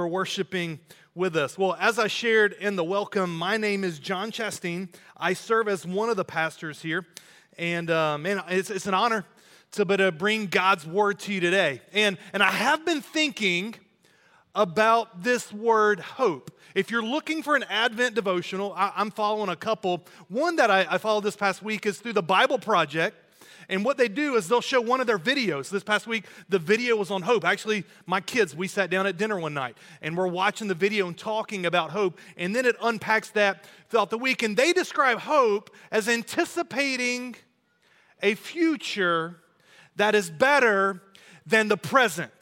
for worshiping with us. Well, as I shared in the welcome, my name is John Chastain. I serve as one of the pastors here. And uh, man, it's, it's an honor to, to bring God's word to you today. And, and I have been thinking about this word hope. If you're looking for an Advent devotional, I, am following a couple. One that I, I followed this past week is through the Bible Project. And what they do is they'll show one of their videos. This past week, the video was on hope. Actually, my kids, we sat down at dinner one night and we're watching the video and talking about hope. And then it unpacks that throughout the week. And they describe hope as anticipating a future that is better than the present.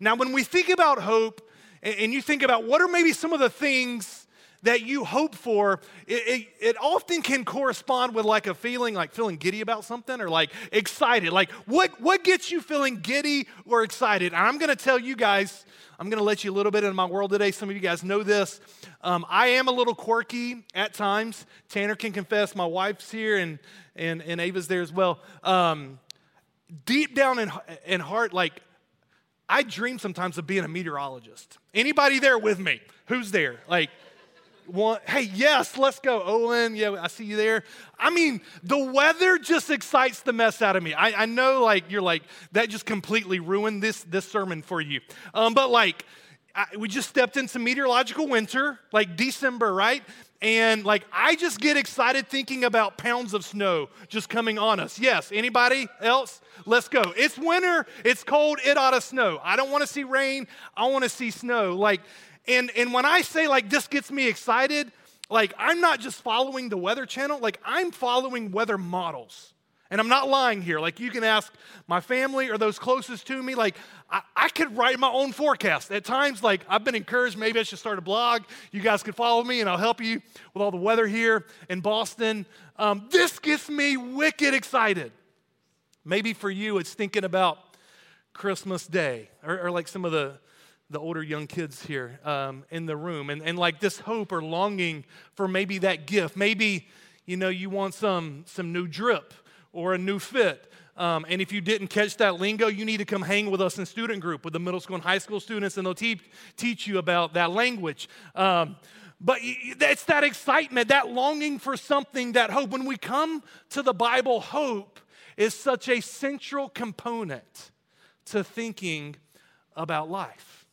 Now, when we think about hope, and you think about what are maybe some of the things that you hope for, it, it, it, often can correspond with like a feeling, like feeling giddy about something or like excited. Like, what, what gets you feeling giddy or excited? And I'm gonna tell you guys, I'm gonna let you a little bit in my world today. Some of you guys know this. Um, I am a little quirky at times. Tanner can confess, my wife's here and, and, and Ava's there as well. Um, deep down in, in heart, like, I dream sometimes of being a meteorologist. Anybody there with me? Who's there? Like, one, hey, yes, let's go. Owen, yeah, I see you there. I mean, the weather just excites the mess out of me. I, I know, like, you're like, that just completely ruined this, this sermon for you. Um, but, like, I, we just stepped into meteorological winter, like December, right? and like I just get excited thinking about pounds of snow just coming on us. Yes, anybody else? Let's go. It's winter, it's cold, it ought to snow. I don't want to see rain, I want to see snow. Like and and when I say like this gets me excited, like I'm not just following the weather channel, like I'm following weather models. And I'm not lying here. Like, you can ask my family or those closest to me. Like, I, I, could write my own forecast. At times, like, I've been encouraged, maybe I should start a blog. You guys could follow me and I'll help you with all the weather here in Boston. Um, this gets me wicked excited. Maybe for you, it's thinking about Christmas Day or, or like some of the, the older young kids here um, in the room and, and like this hope or longing for maybe that gift. Maybe, you know, you want some, some new drip or a new fit. Um, and if you didn't catch that lingo, you need to come hang with us in student group with the middle school and high school students, and they'll te- teach you about that language. Um, but it's that excitement, that longing for something, that hope. When we come to the Bible, hope is such a central component to thinking about life,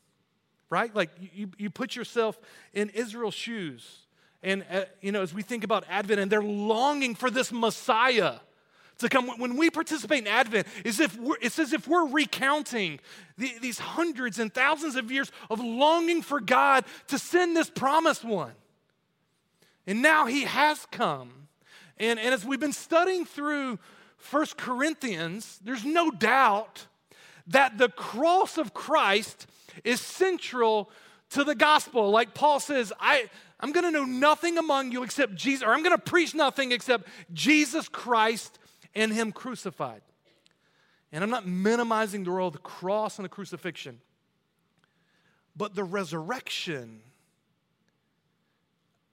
right? Like you, you put yourself in Israel's shoes. And, uh, you know, as we think about Advent, and they're longing for this Messiah to come. When we participate in Advent, it's, if it's as if we're recounting the, these hundreds and thousands of years of longing for God to send this promised one. And now he has come. And, and as we've been studying through First Corinthians, there's no doubt that the cross of Christ is central to the gospel. Like Paul says, I, I'm going to know nothing among you except Jesus, or I'm going to preach nothing except Jesus Christ and Him crucified. And I'm not minimizing the role of the cross and the crucifixion, but the resurrection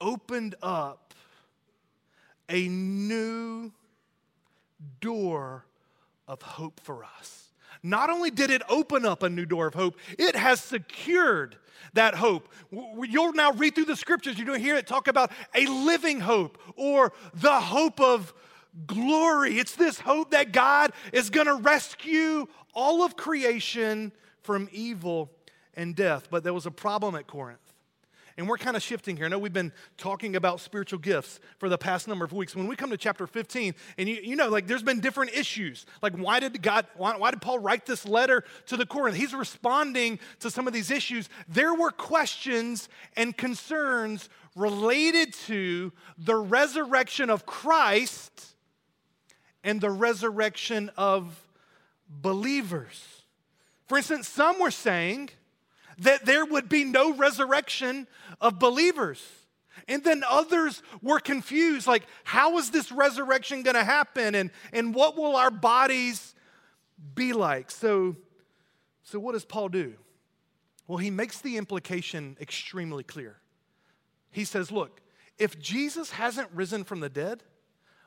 opened up a new door of hope for us. Not only did it open up a new door of hope, it has secured that hope. You'll now read through the scriptures, you're going to hear it talk about a living hope or the hope of glory. It's this hope that God is going to rescue all of creation from evil and death. But there was a problem at Corinth. And we're kind of shifting here. I know we've been talking about spiritual gifts for the past number of weeks. When we come to chapter 15, and you, you know, like there's been different issues. Like, why did God, why, why did Paul write this letter to the Corinth? He's responding to some of these issues. There were questions and concerns related to the resurrection of Christ and the resurrection of believers. For instance, some were saying that there would be no resurrection of believers. And then others were confused like, how is this resurrection going to happen? And, and what will our bodies be like? So, so, what does Paul do? Well, he makes the implication extremely clear. He says, Look, if Jesus hasn't risen from the dead,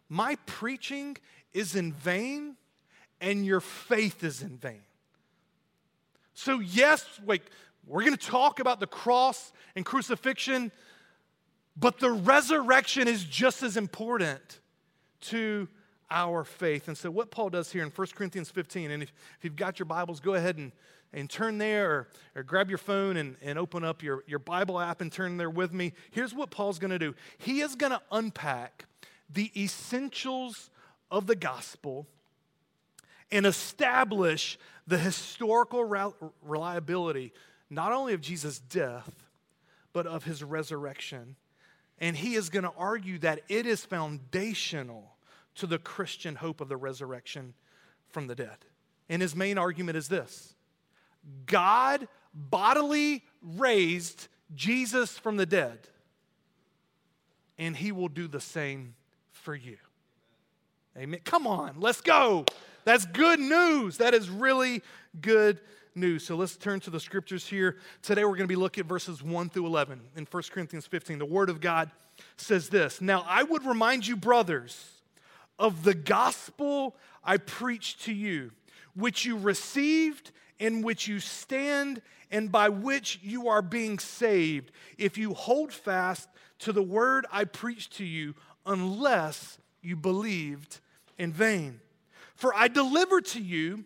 my preaching is in vain and your faith is in vain. So, yes, like We're going to talk about the cross and crucifixion, but the resurrection is just as important to our faith. And so, what Paul does here in 1 Corinthians 15, and if, if you've got your Bibles, go ahead and, and turn there or, or grab your phone and, and open up your, your Bible app and turn there with me. Here's what Paul's going to do he is going to unpack the essentials of the gospel and establish the historical reliability not only of Jesus' death, but of his resurrection. And he is going to argue that it is foundational to the Christian hope of the resurrection from the dead. And his main argument is this God bodily raised Jesus from the dead, and he will do the same for you. Amen. Come on, let's go. That's good news. That is really good news. So let's turn to the scriptures here. Today we're going to be looking at verses 1 through 11 in 1 Corinthians 15. The Word of God says this Now I would remind you, brothers, of the gospel I preached to you, which you received, in which you stand, and by which you are being saved, if you hold fast to the word I preached to you, unless you believed in vain. For I delivered to you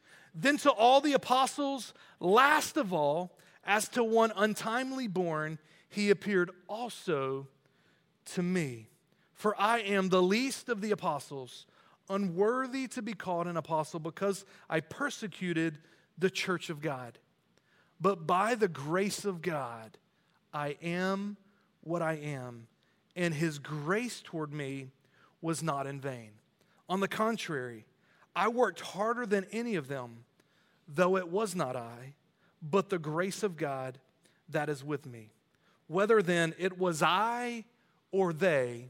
then to all the apostles. Last of all, as to one untimely born, he appeared also to me. For I am the least of the apostles, unworthy to be called an apostle because I persecuted the church of God. But by the grace of God, I am what I am, and his grace toward me was not in vain. On the contrary, I worked harder than any of them, though it was not I, but the grace of God that is with me. Whether then it was I or they,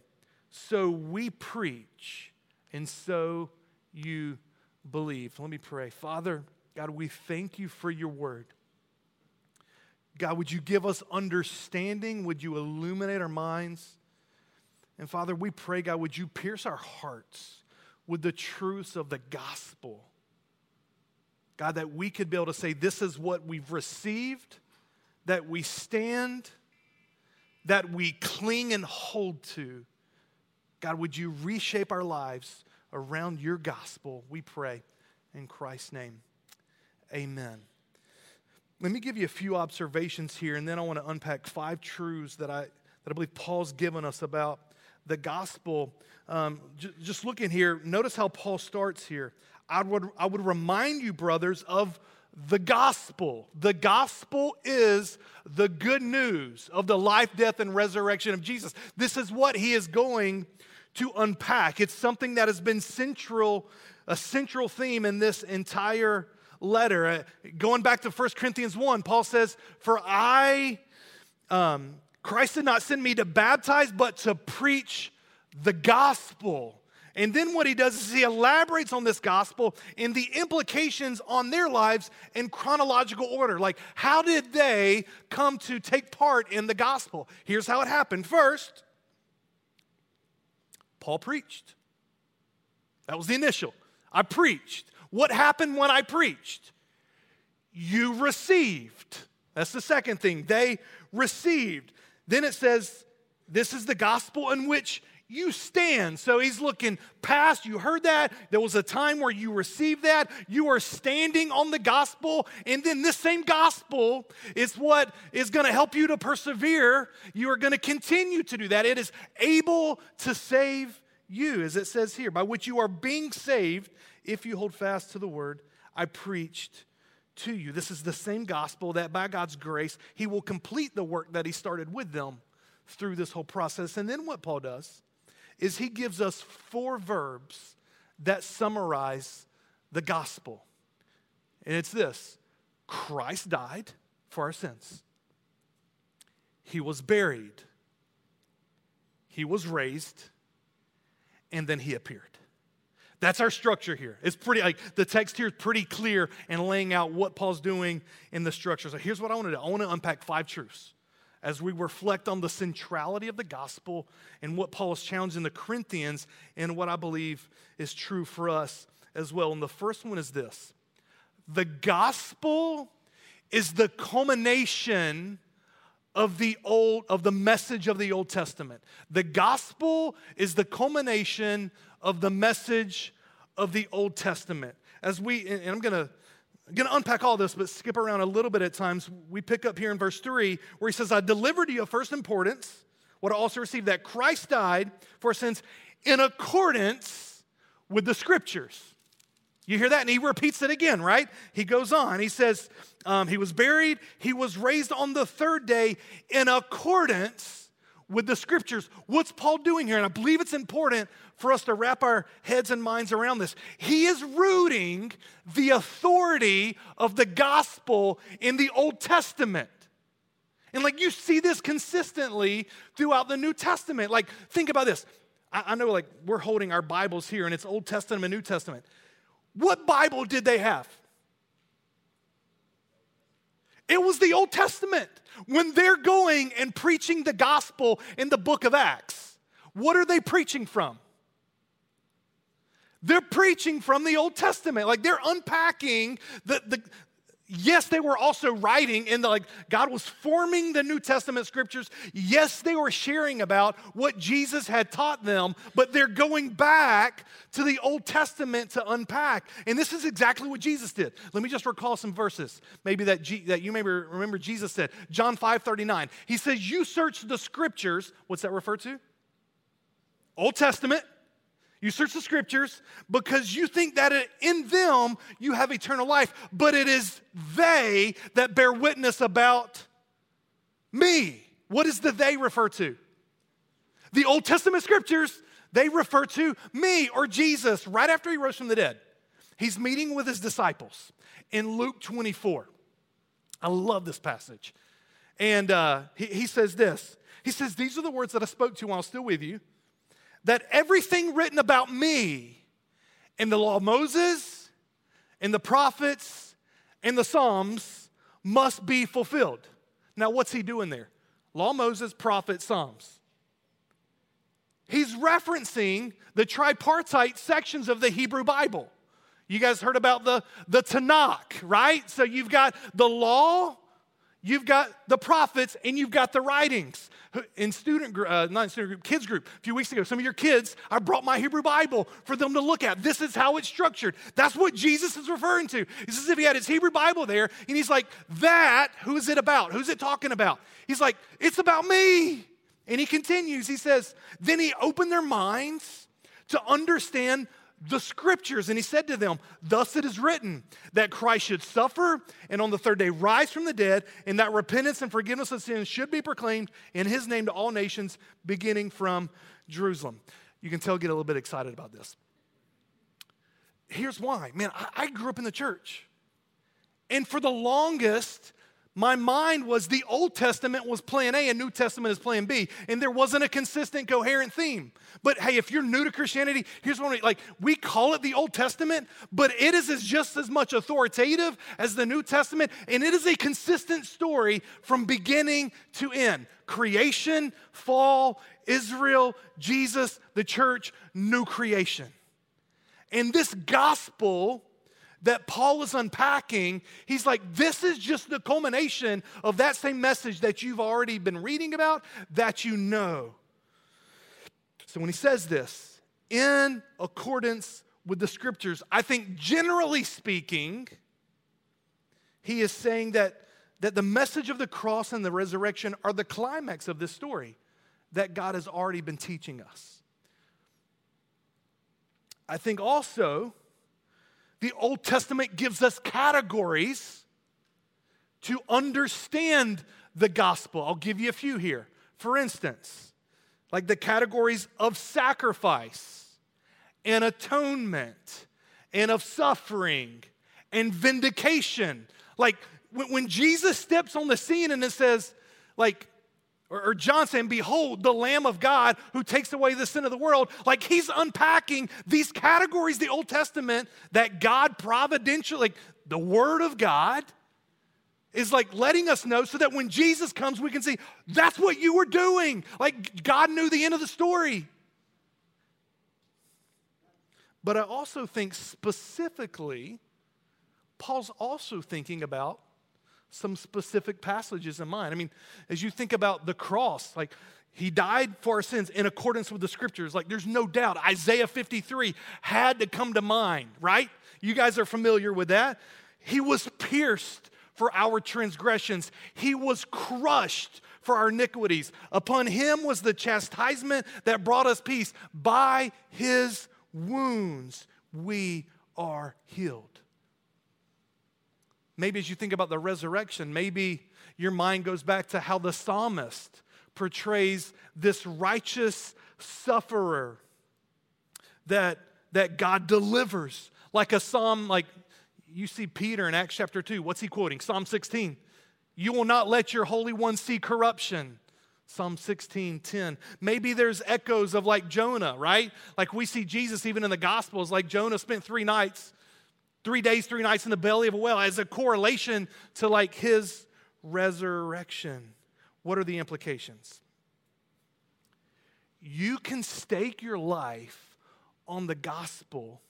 so we preach, and so you believe. Let me pray. Father, God, we thank you for your word. God, would you give us understanding? Would you illuminate our minds? And Father, we pray, God, would you pierce our hearts with the truths of the gospel? God, that we could be able to say, this is what we've received, that we stand, that we cling and hold to. God, would you reshape our lives around your gospel? We pray in Christ's name. Amen. Let me give you a few observations here, and then I want to unpack five truths that I, that I believe Paul's given us about the gospel. Um, j- just looking here, notice how Paul starts here. I would, I would remind you, brothers, of the gospel. The gospel is the good news of the life, death, and resurrection of Jesus. This is what he is going to unpack. It's something that has been central, a central theme in this entire letter. Uh, going back to 1 Corinthians 1, Paul says, For I, um, Christ did not send me to baptize, but to preach the gospel. And then what he does is he elaborates on this gospel and the implications on their lives in chronological order. Like, how did they come to take part in the gospel? Here's how it happened. First, Paul preached. That was the initial. I preached. What happened when I preached? You received. That's the second thing. They received. Then it says, This is the gospel in which you stand. So he's looking past. You heard that. There was a time where you received that. You are standing on the gospel. And then this same gospel is what is going to help you to persevere. You are going to continue to do that. It is able to save you, as it says here, by which you are being saved if you hold fast to the word I preached to you. This is the same gospel that by God's grace, he will complete the work that he started with them through this whole process. And then what Paul does is he gives us four verbs that summarize the gospel. And it's this Christ died for our sins. he was buried, he was raised, and then he appeared. That's our structure here. It's pretty like the text here is pretty clear and laying out what Paul's doing in the structure. So here's what I want to do. I want to unpack five truths as we reflect on the centrality of the gospel and what Paul is challenging the Corinthians and what I believe is true for us as well. And the first one is this the gospel is the culmination of the old of the message of the old testament the gospel is the culmination of the message of the Old Testament. As we, and I'm going to I'm going to unpack all this, but skip around a little bit at times. We pick up here in verse 3 where he says, I delivered to you of first importance what I also received that Christ died for sins in accordance with the scriptures. You hear that? And he repeats it again, right? He goes on. He says, um, He was buried, he was raised on the third day in accordance with the scriptures. What's Paul doing here? And I believe it's important for us to wrap our heads and minds around this. He is rooting the authority of the gospel in the Old Testament. And like you see this consistently throughout the New Testament. Like, think about this. I, I know, like, we're holding our Bibles here, and it's Old Testament and New Testament. What Bible did they have? It was the Old Testament. When they're going and preaching the gospel in the book of Acts, what are they preaching from? They're preaching from the Old Testament. Like they're unpacking the, the, Yes, they were also writing in the like God was forming the New Testament scriptures. Yes, they were sharing about what Jesus had taught them, but they're going back to the Old Testament to unpack. And this is exactly what Jesus did. Let me just recall some verses. Maybe that, G, that you may remember Jesus said. John 5 39. He says, You search the scriptures. What's that refer to? Old Testament you search the scriptures because you think that in them you have eternal life, but it is they that bear witness about me. What does the they refer to? The Old Testament scriptures, they refer to me or Jesus right after he rose from the dead. He's meeting with his disciples in Luke 24. I love this passage. And uh, he, he says this He says, These are the words that I spoke to you while still with you that everything written about me in the law of Moses, in the prophets, in the Psalms must be fulfilled. Now, what's he doing there? Law, Moses, prophet, Psalms. He's referencing the tripartite sections of the Hebrew Bible. You guys heard about the, the Tanakh, right? So you've got the law, You've got the prophets and you've got the writings. In student group, uh, not in student group, kids group, a few weeks ago, some of your kids, I brought my Hebrew Bible for them to look at. This is how it's structured. That's what Jesus is referring to. It's as if he had his Hebrew Bible there and he's like, That, who is it about? Who's it talking about? He's like, It's about me. And he continues, he says, Then he opened their minds to understand the scriptures. And he said to them, Thus it is written that Christ should suffer and on the third day rise from the dead, and that repentance and forgiveness of sins should be proclaimed in his name to all nations, beginning from Jerusalem. You can tell, get a little bit excited about this. Here's why. Man, I, I grew up in the church. And for the longest, my mind was the Old Testament was plan A and New Testament is plan B, and there wasn't a consistent, coherent theme. But hey, if you're new to Christianity, here's what we like we call it the Old Testament, but it is just as much authoritative as the New Testament, and it is a consistent story from beginning to end. Creation, fall, Israel, Jesus, the church, new creation. And this gospel that Paul is unpacking, he's like, this is just the culmination of that same message that you've already been reading about, that you know. So when he says this, in accordance with the scriptures, I think generally speaking, he is saying that, that the message of the cross and the resurrection are the climax of this story that God has already been teaching us. I think also the Old Testament gives us categories to understand the gospel. I'll give you a few here. For instance, like the categories of sacrifice and atonement and of suffering and vindication. Like when, Jesus steps on the scene and it says, like, Or, or John saying, Behold, the Lamb of God who takes away the sin of the world. Like he's unpacking these categories, the Old Testament, that God providentially, like the Word of God, is like letting us know so that when Jesus comes, we can see that's what you were doing. Like God knew the end of the story. But I also think specifically, Paul's also thinking about some specific passages in mind. I mean, as you think about the cross, like he died for our sins in accordance with the scriptures. Like there's no doubt Isaiah 53 had to come to mind, right? You guys are familiar with that. He was pierced for our transgressions, he was crushed for our iniquities. Upon him was the chastisement that brought us peace. By his wounds we are healed. Maybe as you think about the resurrection, maybe your mind goes back to how the psalmist portrays this righteous sufferer that, that God delivers. Like a psalm, like you see Peter in Acts chapter 2. What's he quoting? Psalm 16. You will not let your Holy One see corruption. Psalm 16, 10. Maybe there's echoes of like Jonah, right? Like we see Jesus even in the Gospels, like Jonah spent three nights, three days, three nights in the belly of a whale as a correlation to like his resurrection. What are the implications? You can stake your life on the gospel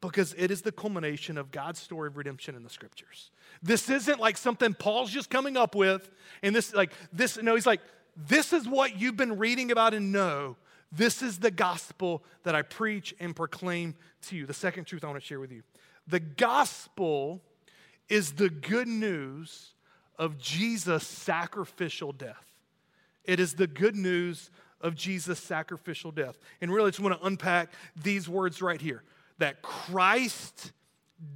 because it is the culmination of God's story of redemption in the scriptures. This isn't like something Paul's just coming up with, and this, like, this, no, he's like, this is what you've been reading about and know. This is the gospel that I preach and proclaim to you. The second truth I want to share with you. The gospel is the good news of Jesus' sacrificial death. It is the good news of Jesus' sacrificial death. And really, I just want to unpack these words right here that Christ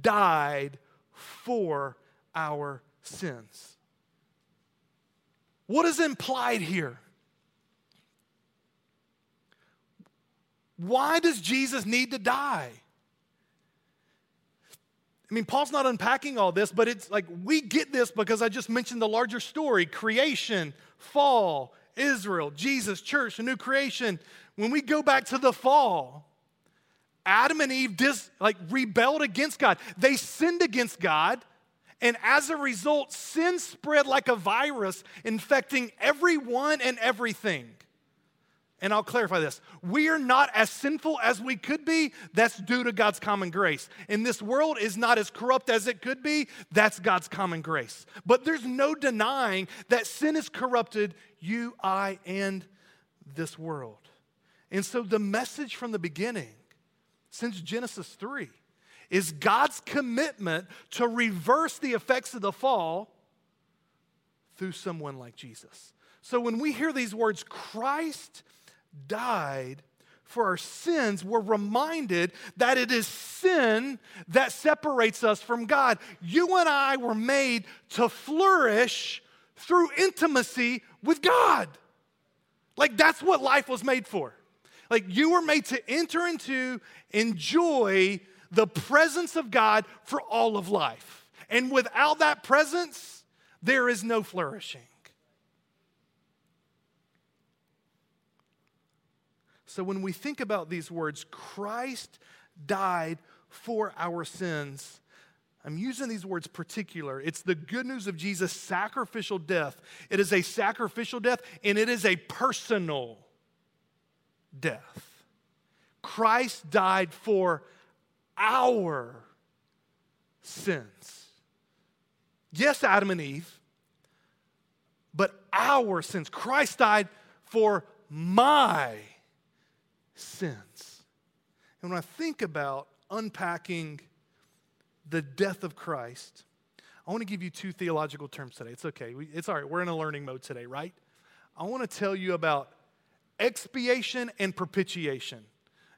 died for our sins. What is implied here? Why does Jesus need to die? I mean, Paul's not unpacking all this, but it's like we get this because I just mentioned the larger story creation, fall, Israel, Jesus, church, a new creation. When we go back to the fall, Adam and Eve dis, like rebelled against God. They sinned against God, and as a result, sin spread like a virus, infecting everyone and everything. And I'll clarify this. We are not as sinful as we could be. That's due to God's common grace. And this world is not as corrupt as it could be. That's God's common grace. But there's no denying that sin has corrupted you, I, and this world. And so the message from the beginning, since Genesis 3, is God's commitment to reverse the effects of the fall through someone like Jesus. So when we hear these words, Christ died for our sins, we're reminded that it is sin that separates us from God. You and I were made to flourish through intimacy with God. Like that's what life was made for. Like you were made to enter into, enjoy the presence of God for all of life. And without that presence, there is no flourishing. So when we think about these words, Christ died for our sins. I'm using these words particular. It's the good news of Jesus' sacrificial death. It is a sacrificial death and it is a personal death. Christ died for our sins. Yes, Adam and Eve, but our sins. Christ died for my sins. And when I think about unpacking the death of Christ, I want to give you two theological terms today. It's okay. It's all right. We're in a learning mode today, right? I want to tell you about expiation and propitiation.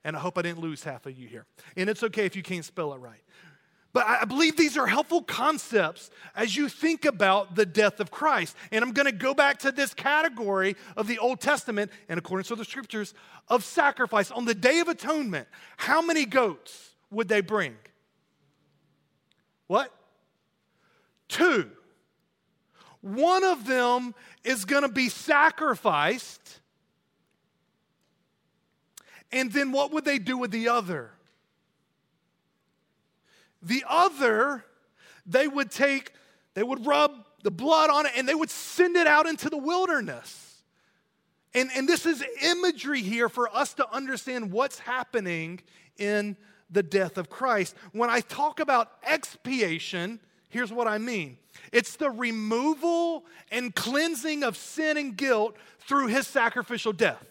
And I hope I didn't lose half of you here. And it's okay if you can't spell it right. But I believe these are helpful concepts as you think about the death of Christ. And I'm going to go back to this category of the Old Testament, and according to the scriptures, of sacrifice. On the Day of Atonement, how many goats would they bring? What? Two. one of them is going to be sacrificed. And then what would they do with the other? The other, they would take, they would rub the blood on it and they would send it out into the wilderness. And, and this is imagery here for us to understand what's happening in the death of Christ. When I talk about expiation, here's what I mean it's the removal and cleansing of sin and guilt through his sacrificial death.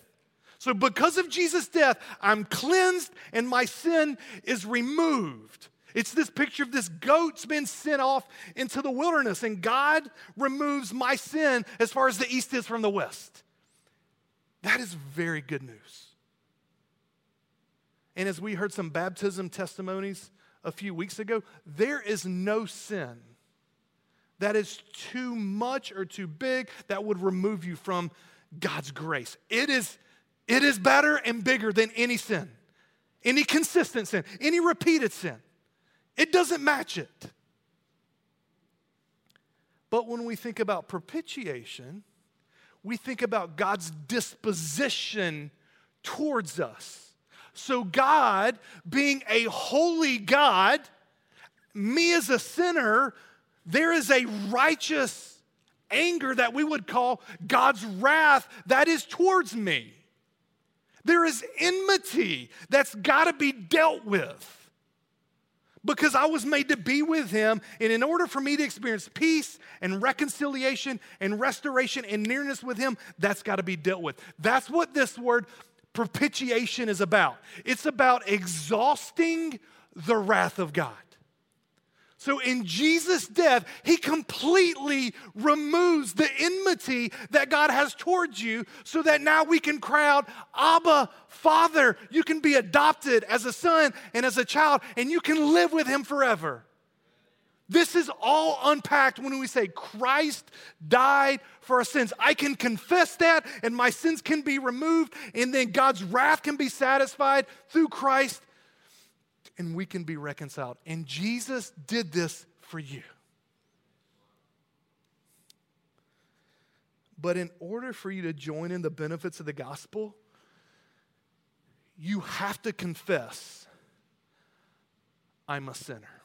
So, because of Jesus' death, I'm cleansed and my sin is removed. It's this picture of this goat's been sent off into the wilderness, and God removes my sin as far as the east is from the west. That is very good news. And as we heard some baptism testimonies a few weeks ago, there is no sin that is too much or too big that would remove you from God's grace. It is, it is better and bigger than any sin, any consistent sin, any repeated sin. It doesn't match it. But when we think about propitiation, we think about God's disposition towards us. So, God, being a holy God, me as a sinner, there is a righteous anger that we would call God's wrath that is towards me. There is enmity that's got to be dealt with because I was made to be with him. And in order for me to experience peace and reconciliation and restoration and nearness with him, that's got to be dealt with. That's what this word propitiation is about. It's about exhausting the wrath of God. So in Jesus' death, he completely removes the enmity that God has towards you so that now we can cry out, Abba, Father. You can be adopted as a son and as a child, and you can live with him forever. This is all unpacked when we say Christ died for our sins. I can confess that, and my sins can be removed, and then God's wrath can be satisfied through Christ and we can be reconciled. And Jesus did this for you. But in order for you to join in the benefits of the gospel, you have to confess, I'm a sinner.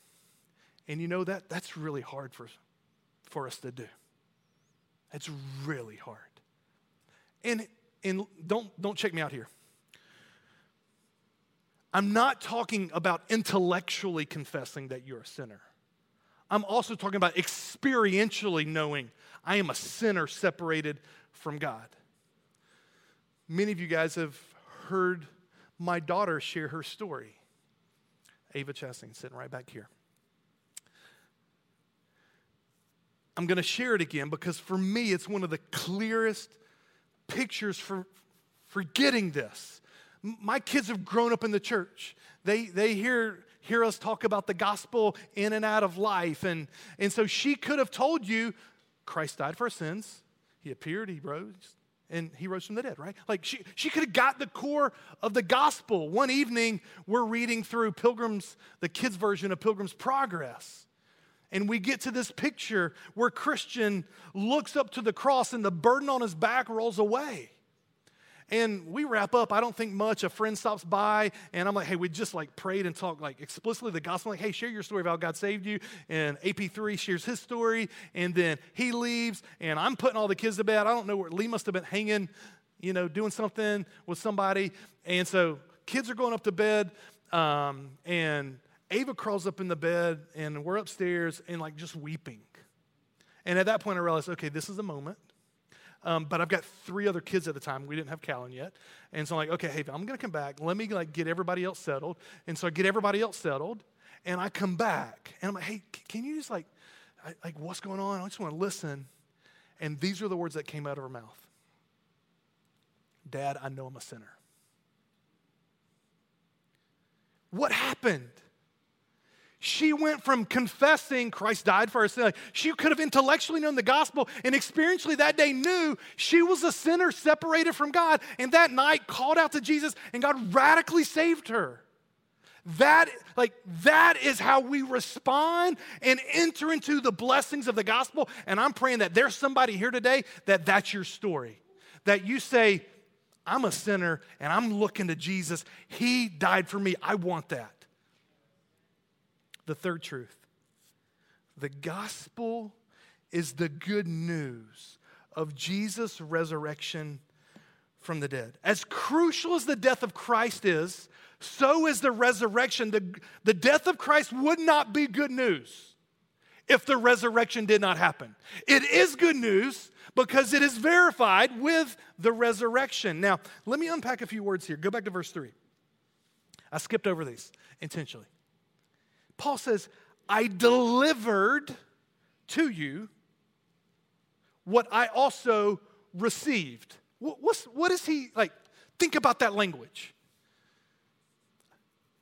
And you know that that's really hard for, for us to do. It's really hard. And, and don't, don't check me out here. I'm not talking about intellectually confessing that you're a sinner. I'm also talking about experientially knowing I am a sinner separated from God. Many of you guys have heard my daughter share her story. Ava Chastain, sitting right back here. I'm going to share it again because for me, it's one of the clearest pictures for, for getting this my kids have grown up in the church. They, they hear, hear us talk about the gospel in and out of life. And, and so she could have told you Christ died for our sins, He appeared, He rose, and He rose from the dead, right? Like she, she could have got the core of the gospel. One evening, we're reading through Pilgrim's, the kids' version of Pilgrim's Progress. And we get to this picture where Christian looks up to the cross and the burden on his back rolls away. And we wrap up. I don't think much. A friend stops by, and I'm like, hey, we just like prayed and talked like explicitly the gospel. Like, hey, share your story of how God saved you. And AP3 shares his story, and then he leaves, and I'm putting all the kids to bed. I don't know where Lee must have been hanging, you know, doing something with somebody. And so kids are going up to bed, um, and Ava crawls up in the bed, and we're upstairs and like just weeping. And at that point, I realized, okay, this is the moment. Um, but I've got three other kids at the time. We didn't have Callan yet. And so I'm like, okay, hey, I'm going to come back. Let me like get everybody else settled. And so I get everybody else settled. And I come back. And I'm like, hey, can you just like, like what's going on? I just want to listen. And these are the words that came out of her mouth. Dad, I know I'm a sinner. What happened? She went from confessing Christ died for her sin. She could have intellectually known the gospel and experientially that day knew she was a sinner separated from God. And that night called out to Jesus and God radically saved her. That, like, that is how we respond and enter into the blessings of the gospel. And I'm praying that there's somebody here today that that's your story. That you say, I'm a sinner and I'm looking to Jesus. He died for me. I want that. The third truth the gospel is the good news of Jesus' resurrection from the dead. As crucial as the death of Christ is, so is the resurrection. The, the death of Christ would not be good news if the resurrection did not happen. It is good news because it is verified with the resurrection. Now, let me unpack a few words here. Go back to verse 3. I skipped over these intentionally. Paul says, I delivered to you what I also received. What's, what is he like? Think about that language.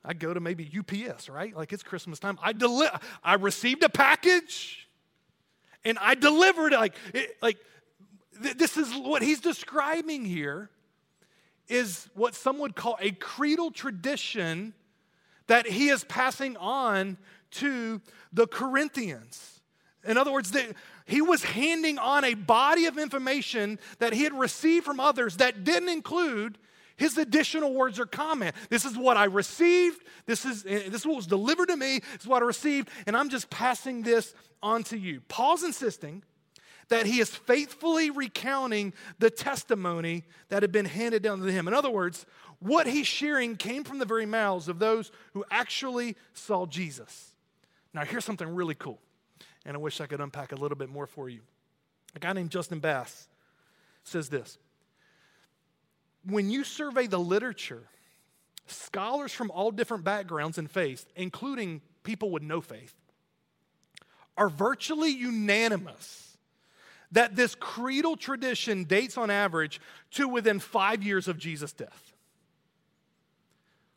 I go to maybe UPS, right? Like it's Christmas time. I deli- I received a package and I delivered. Like, it, like th- this is what he's describing here is what some would call a creedal tradition that he is passing on to the Corinthians. In other words, they, he was handing on a body of information that he had received from others that didn't include his additional words or comment. This is what I received. This is, eh, this is what was delivered to me. This is what I received. And I'm just passing this on to you. Paul's insisting that he is faithfully recounting the testimony that had been handed down to him. In other words, what he's sharing came from the very mouths of those who actually saw Jesus. Now, here's something really cool, and I wish I could unpack a little bit more for you. A guy named Justin Bass says this When you survey the literature, scholars from all different backgrounds and faiths, including people with no faith, are virtually unanimous that this creedal tradition dates on average to within five years of Jesus' death.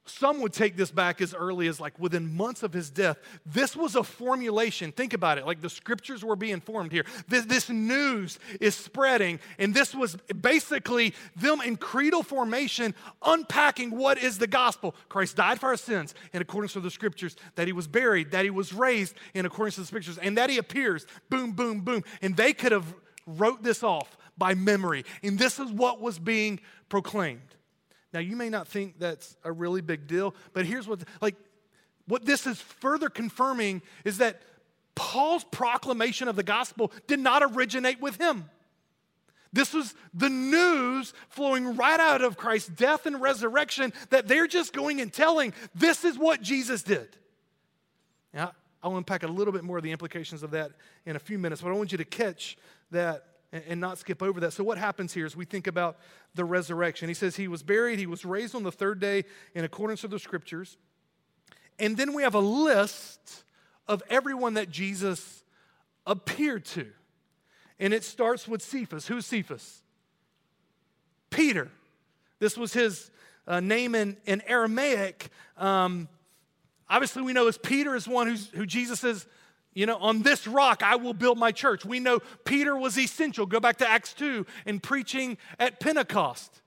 Some would take this back as early as like within months of his death. This was a formulation. Think about it. Like the scriptures were being formed here. This, this news is spreading, and this was basically them in creedal formation unpacking what is the gospel. Christ died for our sins in accordance with the scriptures, that he was buried, that he was raised in accordance with the scriptures, and that he appears. Boom, boom, boom. And they could have wrote this off by memory. And this is what was being proclaimed. Now, you may not think that's a really big deal, but here's what, like, what this is further confirming is that Paul's proclamation of the gospel did not originate with him. This was the news flowing right out of Christ's death and resurrection that they're just going and telling, this is what Jesus did. Now, I'll unpack a little bit more of the implications of that in a few minutes, but I want you to catch that and not skip over that. So, what happens here is we think about the resurrection. He says he was buried, he was raised on the third day in accordance with the scriptures. And then we have a list of everyone that Jesus appeared to. And it starts with Cephas. Who's Cephas? Peter. This was his uh, name in, in Aramaic. Um, obviously, we know as Peter is one who's, who Jesus says, you know, on this rock I will build my church. We know Peter was essential. Go back to Acts 2 and preaching at Pentecost.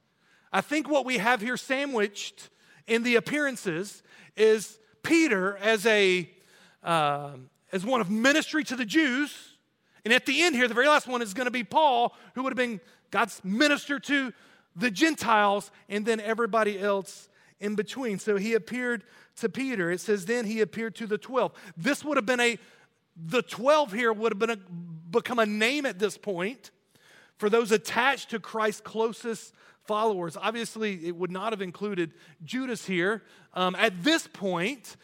I think what we have here sandwiched in the appearances is Peter as a uh, as one of ministry to the Jews, and at the end here, the very last one is going to be Paul, who would have been God's minister to the Gentiles, and then everybody else in between. So he appeared to Peter. It says then he appeared to the twelve. This would have been a the 12 here would have been a, become a name at this point for those attached to Christ's closest followers. Obviously, it would not have included Judas here. Um, at this point,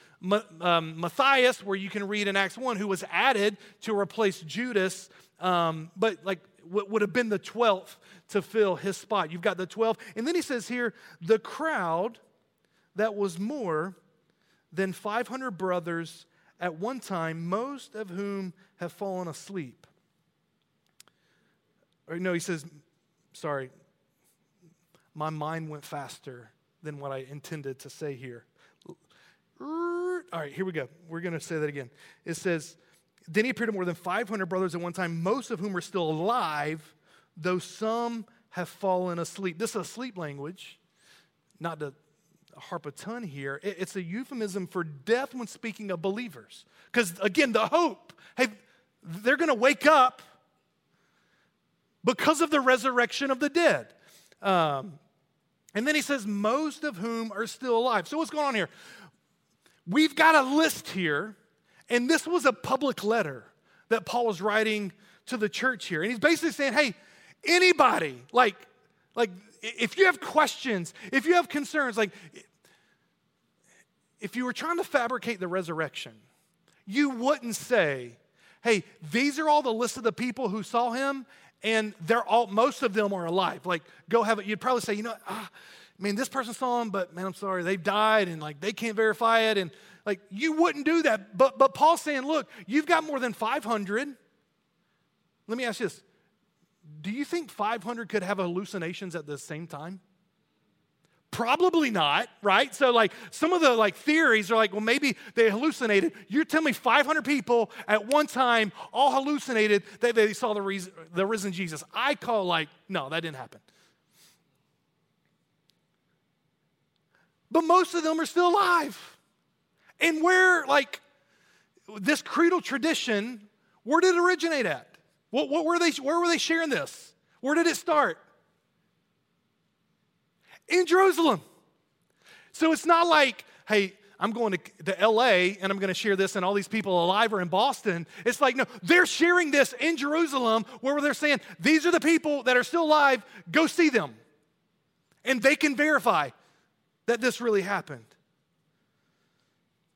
um, Matthias, where you can read in Acts 1, who was added to replace Judas, um, but like would have been the 12th to fill his spot. You've got the 12. And then he says here, the crowd that was more than 500 brothers at one time, most of whom have fallen asleep. Or no, he says, sorry, my mind went faster than what I intended to say here. All right, here we go. We're going to say that again. It says, Then he appeared to more than 500 brothers at one time, most of whom are still alive, though some have fallen asleep. This is a sleep language, not to harp a ton here. It's a euphemism for death when speaking of believers. Because again, the hope, hey, they're going to wake up because of the resurrection of the dead. Um, and then he says, most of whom are still alive. So what's going on here? We've got a list here, and this was a public letter that Paul was writing to the church here. And he's basically saying, hey, anybody, like, like if you have questions, if you have concerns, like if you were trying to fabricate the resurrection, you wouldn't say, hey, these are all the list of the people who saw him, and they're all most of them are alive. Like, go have it. You'd probably say, you know, ah, I mean, this person saw him, but man, I'm sorry, they died and like they can't verify it. And like you wouldn't do that. But but Paul's saying, look, you've got more than 500. Let me ask you this. Do you think 500 could have hallucinations at the same time? Probably not, right? So, like, some of the like theories are like, well, maybe they hallucinated. You're telling me 500 people at one time all hallucinated that they saw the, reason, the risen Jesus. I call like, no, that didn't happen. but most of them are still alive. And where, like, this creedal tradition, where did it originate at? What, what were they, where were they sharing this? Where did it start? In Jerusalem. So it's not like, hey, I'm going to, to LA and I'm going to share this, and all these people alive are in Boston. It's like, no, they're sharing this in Jerusalem where they're saying, these are the people that are still alive, go see them. And they can verify that this really happened.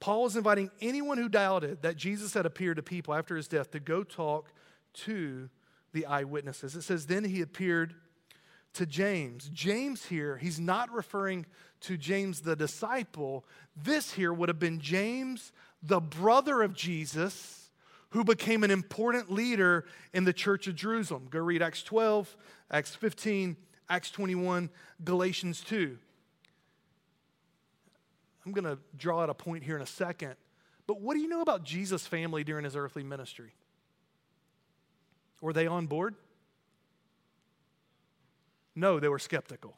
Paul is inviting anyone who doubted that Jesus had appeared to people after his death to go talk to the eyewitnesses. It says, Then he appeared to James. James here, he's not referring to James the disciple. This here would have been James, the brother of Jesus, who became an important leader in the church of Jerusalem. Go read Acts 12, Acts 15, Acts 21, Galatians 2. I'm going to draw out a point here in a second. But what do you know about Jesus' family during his earthly ministry? Were they on board? No, they were skeptical.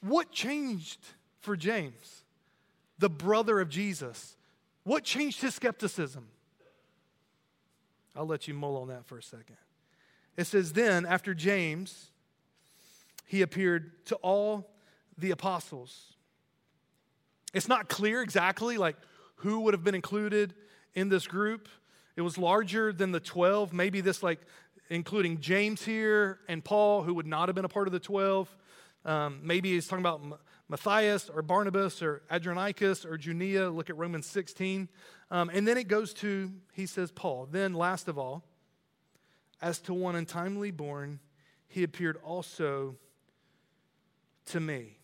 What changed for James, the brother of Jesus? What changed his skepticism? I'll let you mull on that for a second. It says, Then, after James, he appeared to all the apostles. It's not clear exactly like who would have been included in this group. It was larger than the 12, maybe this like including James here and Paul, who would not have been a part of the 12. Um, maybe he's talking about Matthias or Barnabas or Andronicus or Junia. Look at Romans 16. Um, and then it goes to, he says, Paul. Then, last of all, as to one untimely born, he appeared also to me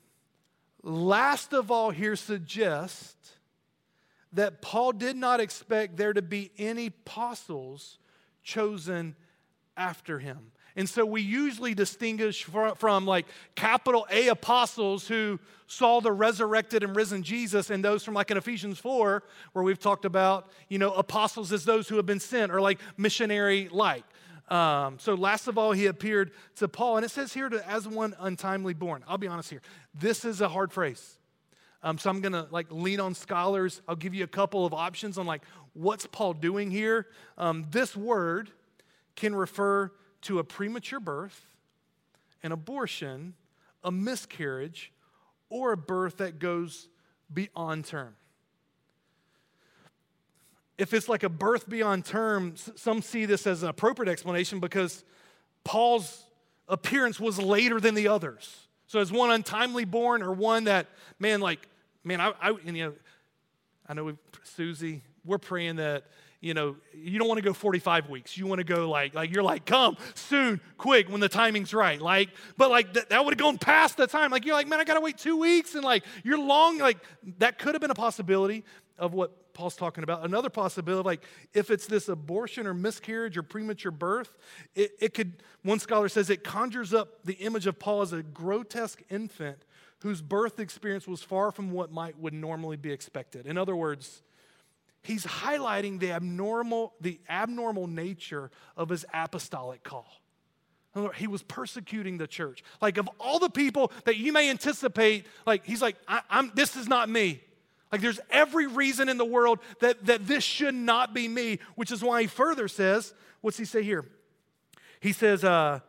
last of all, here suggests that Paul did not expect there to be any apostles chosen after him. And so we usually distinguish from, from, like capital A apostles who saw the resurrected and risen Jesus and those from like in Ephesians 4 where we've talked about, you know, apostles as those who have been sent or like missionary like. Um, so, last of all, he appeared to Paul, and it says here to, as one untimely born. I'll be honest here. This is a hard phrase. Um, so I'm going to like lean on scholars. I'll give you a couple of options on like what's Paul doing here. Um, this word can refer to a premature birth, an abortion, a miscarriage, or a birth that goes beyond term if it's like a birth beyond term, some see this as an appropriate explanation because Paul's appearance was later than the others. So is one untimely born or one that, man, like, man, I, I you know, I know Susie, we're praying that, you know, you don't want to go 45 weeks. You want to go like, like you're like, come soon, quick, when the timing's right. Like, but like th- that would have gone past the time. Like you're like, man, I gotta wait two weeks, and like you're long. Like that could have been a possibility of what Paul's talking about. Another possibility, like if it's this abortion or miscarriage or premature birth, it, it could, one scholar says, it conjures up the image of Paul as a grotesque infant whose birth experience was far from what might would normally be expected. In other words, he's highlighting the abnormal, the abnormal nature of his apostolic call. He was persecuting the church. Like, of all the people that you may anticipate, like, he's like, I, am this is not me. Like, there's every reason in the world that, that this should not be me, which is why he further says, what's he say here? He says, uh,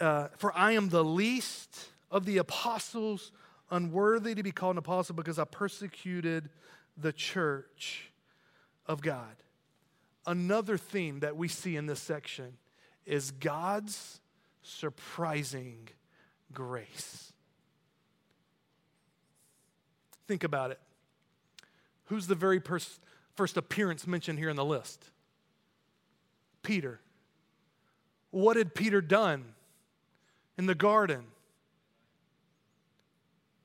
uh, For I am the least of the apostles, unworthy to be called an apostle because I persecuted the church of God. Another theme that we see in this section is God's surprising grace. Think about it. Who's the very pers- first appearance mentioned here in the list? Peter. What had Peter done in the garden?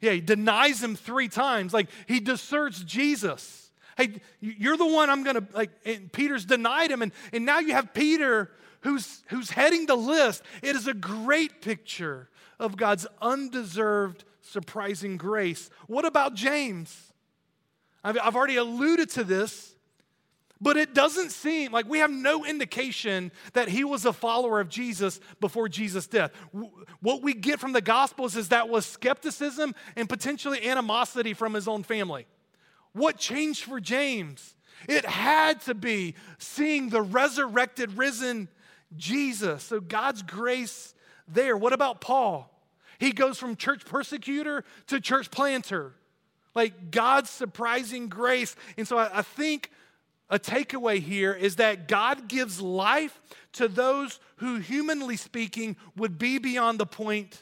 Yeah, he denies him three times. Like he deserts Jesus. Hey, you're the one I'm gonna like. And Peter's denied him, and, and now you have Peter who's, who's heading the list. It is a great picture of God's undeserved, surprising grace. What about James? I've, I've already alluded to this, but it doesn't seem like we have no indication that he was a follower of Jesus before Jesus' death. What we get from the Gospels is that was skepticism and potentially animosity from his own family. What changed for James? It had to be seeing the resurrected, risen Jesus. So God's grace there. What about Paul? He goes from church persecutor to church planter. Like God's surprising grace. And so I, I think a takeaway here is that God gives life to those who, humanly speaking, would be beyond the point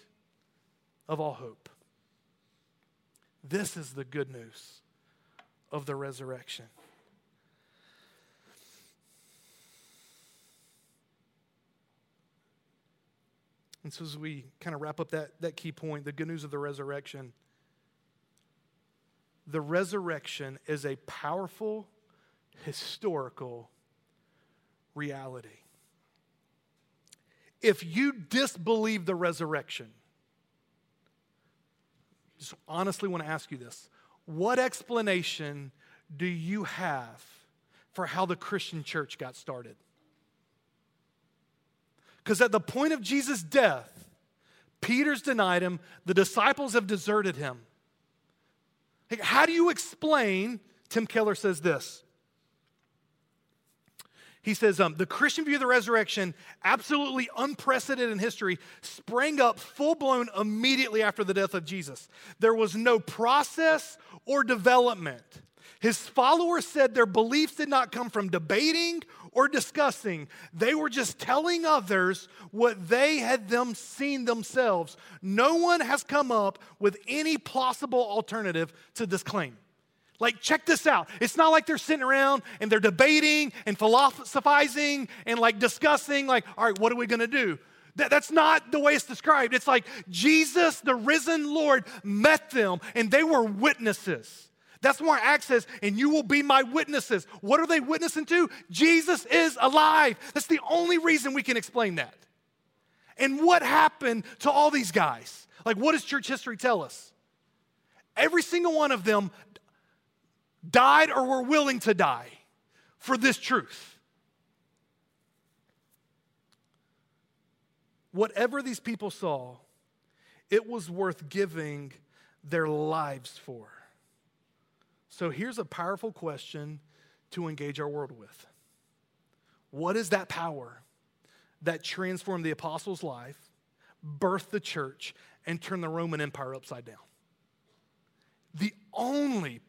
of all hope. This is the good news of the resurrection. And so, as we kind of wrap up that, that key point, the good news of the resurrection, the resurrection is a powerful, historical reality. If you disbelieve the resurrection, just honestly want to ask you this what explanation do you have for how the Christian church got started? Because at the point of Jesus' death, Peter's denied him, the disciples have deserted him. How do you explain? Tim Keller says this. He says, um, the Christian view of the resurrection, absolutely unprecedented in history, sprang up full blown immediately after the death of Jesus. There was no process or development. His followers said their beliefs did not come from debating or discussing. They were just telling others what they had them seen themselves. No one has come up with any plausible alternative to this claim. Like, check this out. It's not like they're sitting around and they're debating and philosophizing and like discussing, like, all right, what are we gonna do? That, that's not the way it's described. It's like Jesus, the risen Lord, met them and they were witnesses. That's Acts says, and you will be my witnesses. What are they witnessing to? Jesus is alive. That's the only reason we can explain that. And what happened to all these guys? Like, what does church history tell us? Every single one of them died or were willing to die for this truth. Whatever these people saw, it was worth giving their lives for. So here's a powerful question to engage our world with What is that power that transformed the apostles' life, birthed the church, and turned the Roman Empire upside down? The only,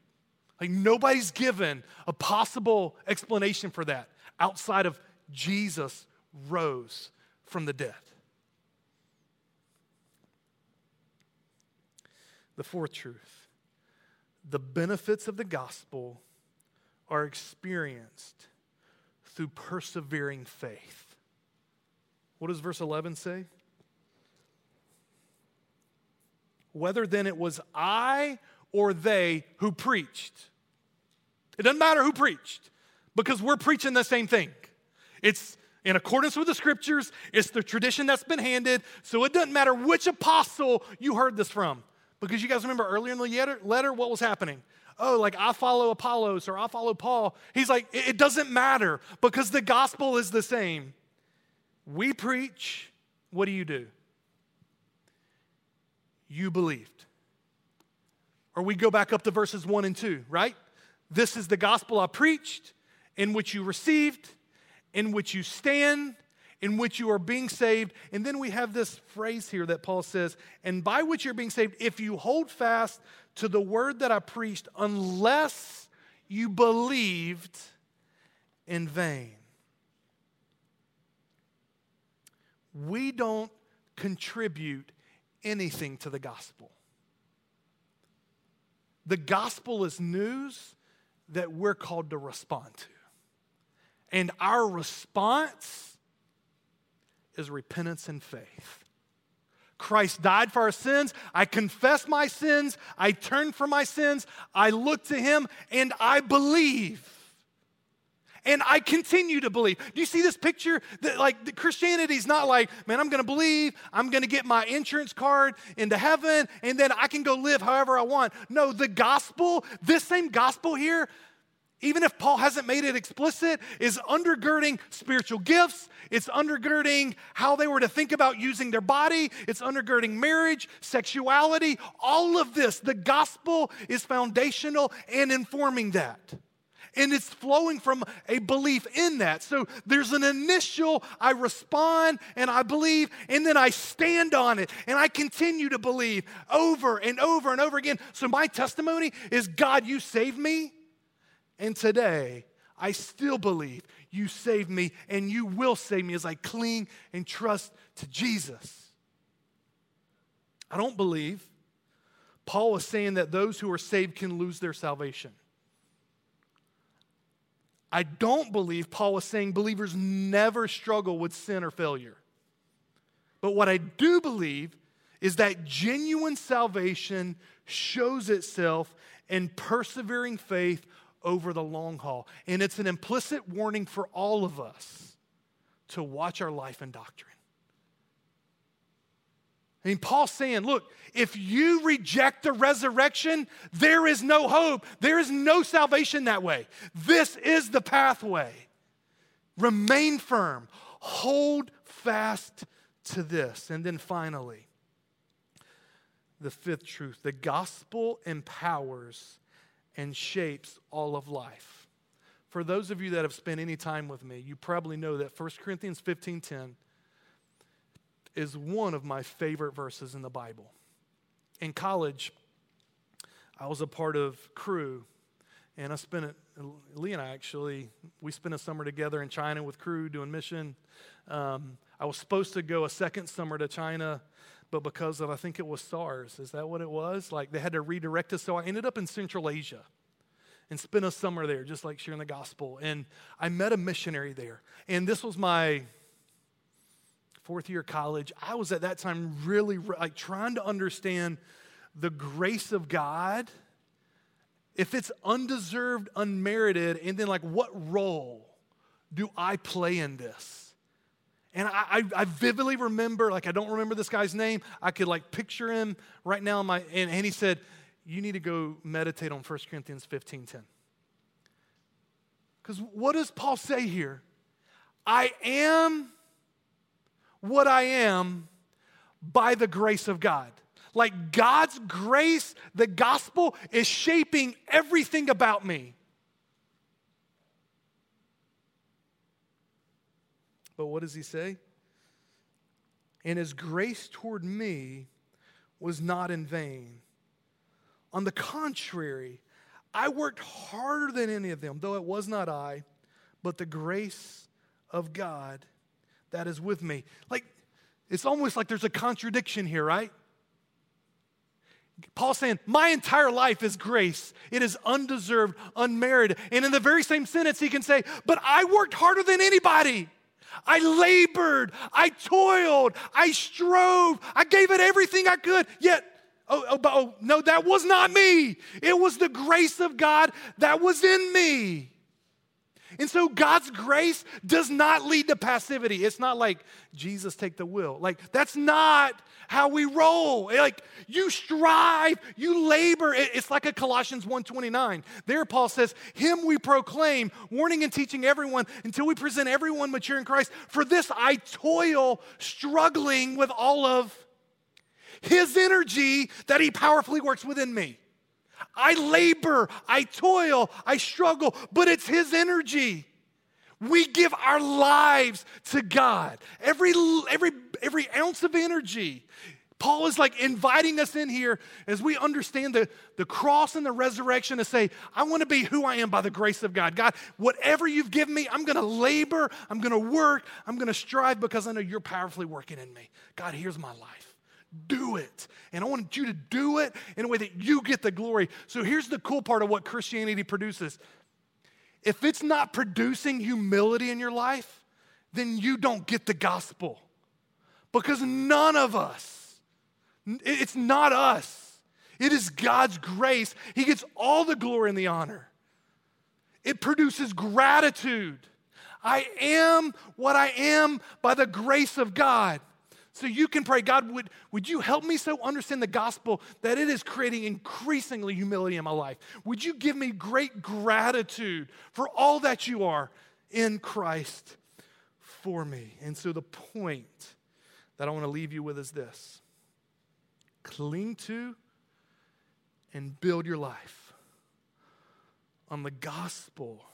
like, nobody's given a possible explanation for that outside of Jesus rose from the dead. The fourth truth the benefits of the gospel are experienced through persevering faith. What does verse 11 say? Whether then it was I or they who preached. It doesn't matter who preached because we're preaching the same thing. It's in accordance with the scriptures, it's the tradition that's been handed. So it doesn't matter which apostle you heard this from. Because you guys remember earlier in the letter, what was happening? Oh, like I follow Apollos or I follow Paul. He's like, it doesn't matter because the gospel is the same. We preach what do you do? You believed. Or we go back up to verses 1 and 2, right? This is the gospel I preached, in which you received, in which you stand, in which you are being saved. And then we have this phrase here that Paul says, and by which you're being saved, if you hold fast to the word that I preached, unless you believed in vain. We don't contribute anything to the gospel. The gospel is news that we're called to respond to. And our response is repentance and faith. Christ died for our sins. I confess my sins. I turn from my sins. I look to him and I believe. And I continue to believe. Do you see this picture? That like Christianity is not like, man, I'm to believe, I'm to get my insurance card into heaven, and then I can go live however I want. No, the gospel, this same gospel here, even if Paul hasn't made it explicit, is undergirding spiritual gifts. It's undergirding how they were to think about using their body. It's undergirding marriage, sexuality, all of this. The gospel is foundational and informing that. And it's flowing from a belief in that. So there's an initial, I respond and I believe, and then I stand on it and I continue to believe over and over and over again. So my testimony is God, you saved me. And today, I still believe you saved me and you will save me as I cling and trust to Jesus. I don't believe Paul is saying that those who are saved can lose their salvation. I don't believe Paul was saying believers never struggle with sin or failure. But what I do believe is that genuine salvation shows itself in persevering faith over the long haul. And it's an implicit warning for all of us to watch our life and doctrine. I mean, Paul's saying, look, if you reject the resurrection, there is no hope. There is no salvation that way. This is the pathway. Remain firm, hold fast to this. And then finally, the fifth truth the gospel empowers and shapes all of life. For those of you that have spent any time with me, you probably know that 1 Corinthians 15:10 is one of my favorite verses in the Bible. In college, I was a part of Cru and I spent it, Lee and I actually, we spent a summer together in China with Cru doing mission. Um, I was supposed to go a second summer to China, but because of, I think it was SARS, is that what it was? Like they had to redirect us. So I ended up in Central Asia and spent a summer there, just like sharing the gospel. And I met a missionary there. And this was my fourth year college. I was at that time really like trying to understand the grace of God. If it's undeserved, unmerited, and then like what role do I play in this? And I, I, I, vividly remember, like, I don't remember this guy's name. I could, like, picture him right now. In my, and, and he said, You need to go meditate on 1 Corinthians 15 10. Because what does Paul say here? I am what I am by the grace of God. Like God's grace, the gospel is shaping everything about me. But what does he say? And his grace toward me was not in vain. On the contrary, I worked harder than any of them, though it was not I, but the grace of God that is with me. Like, it's almost like there's a contradiction here, right? Paul's saying, My entire life is grace. It is undeserved, unmerited. And in the very same sentence, he can say, But I worked harder than anybody. I labored, I toiled, I strove, I gave it everything I could. Yet, oh, oh, oh, no, that was not me. It was the grace of God that was in me. And so God's grace does not lead to passivity. It's not like Jesus take the wheel. Like that's not how we roll. Like you strive, you labor. It's like a Colossians 1:29. There Paul says, "Him we proclaim, warning and teaching everyone until we present everyone mature in Christ. For this I toil, struggling with all of his energy that he powerfully works within me." I labor, I toil, I struggle, but it's His energy. We give our lives to God. Every, every, every ounce of energy. Paul is like inviting us in here as we understand the, the cross and the resurrection to say, I want to be who I am by the grace of God. God, whatever you've given me, I'm going to labor, I'm going to work, I'm going to strive because I know you're powerfully working in me. God, here's my life do it. And I want you to do it in a way that you get the glory. So here's the cool part of what Christianity produces if it's not producing humility in your life, then you don't get the gospel. Because none of us, it's not us, it is God's grace. He gets all the glory and the honor. It produces gratitude. I am what I am by the grace of God. So you can pray, God, would, would you help me so understand the gospel that it is creating increasingly humility in my life? Would you give me great gratitude for all that you are in Christ for me? And so the point that I want to leave you with is this cling to and build your life on the gospel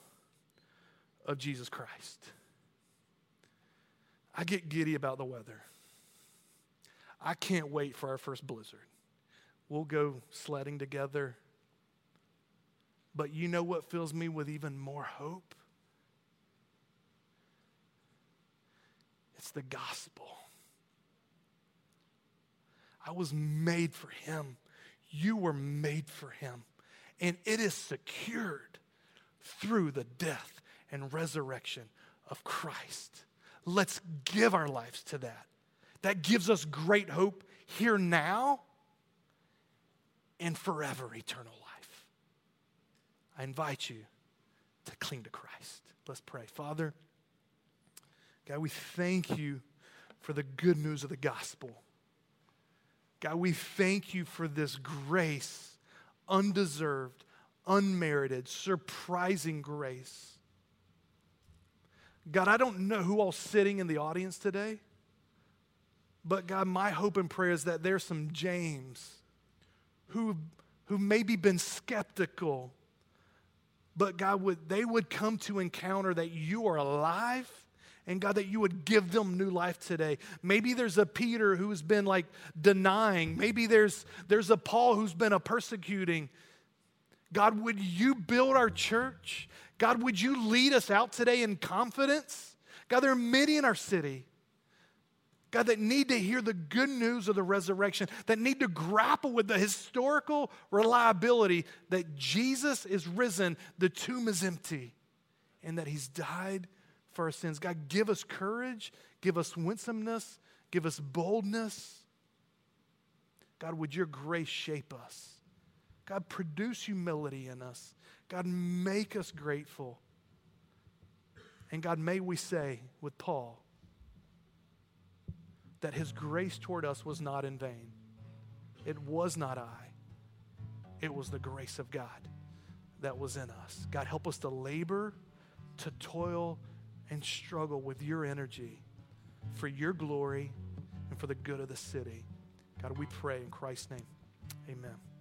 of Jesus Christ. I get giddy about the weather. I can't wait for our first blizzard. We'll go sledding together. But you know what fills me with even more hope? It's the gospel. I was made for him. You were made for him. And it is secured through the death and resurrection of Christ. Let's give our lives to that that gives us great hope here now and forever eternal life. I invite you to cling to Christ. Let's pray. Father, God, we thank you for the good news of the gospel. God, we thank you for this grace, undeserved, unmerited, surprising grace. God, I don't know who all sitting in the audience today. But God, my hope and prayer is that there's some James who, who maybe been skeptical, but God, would, they would come to encounter that you are alive and God, that you would give them new life today. Maybe there's a Peter who's been like denying. Maybe there's, there's a Paul who's been a persecuting. God, would you build our church? God, would you lead us out today in confidence? God, there are many in our city God, that need to hear the good news of the resurrection, that need to grapple with the historical reliability that Jesus is risen, the tomb is empty, and that he's died for our sins. God, give us courage, give us winsomeness, give us boldness. God, would your grace shape us? God, produce humility in us. God, make us grateful. And God, may we say with Paul, that his grace toward us was not in vain. It was not I, it was the grace of God that was in us. God, help us to labor, to toil, and struggle with your energy for your glory and for the good of the city. God, we pray in Christ's name. Amen.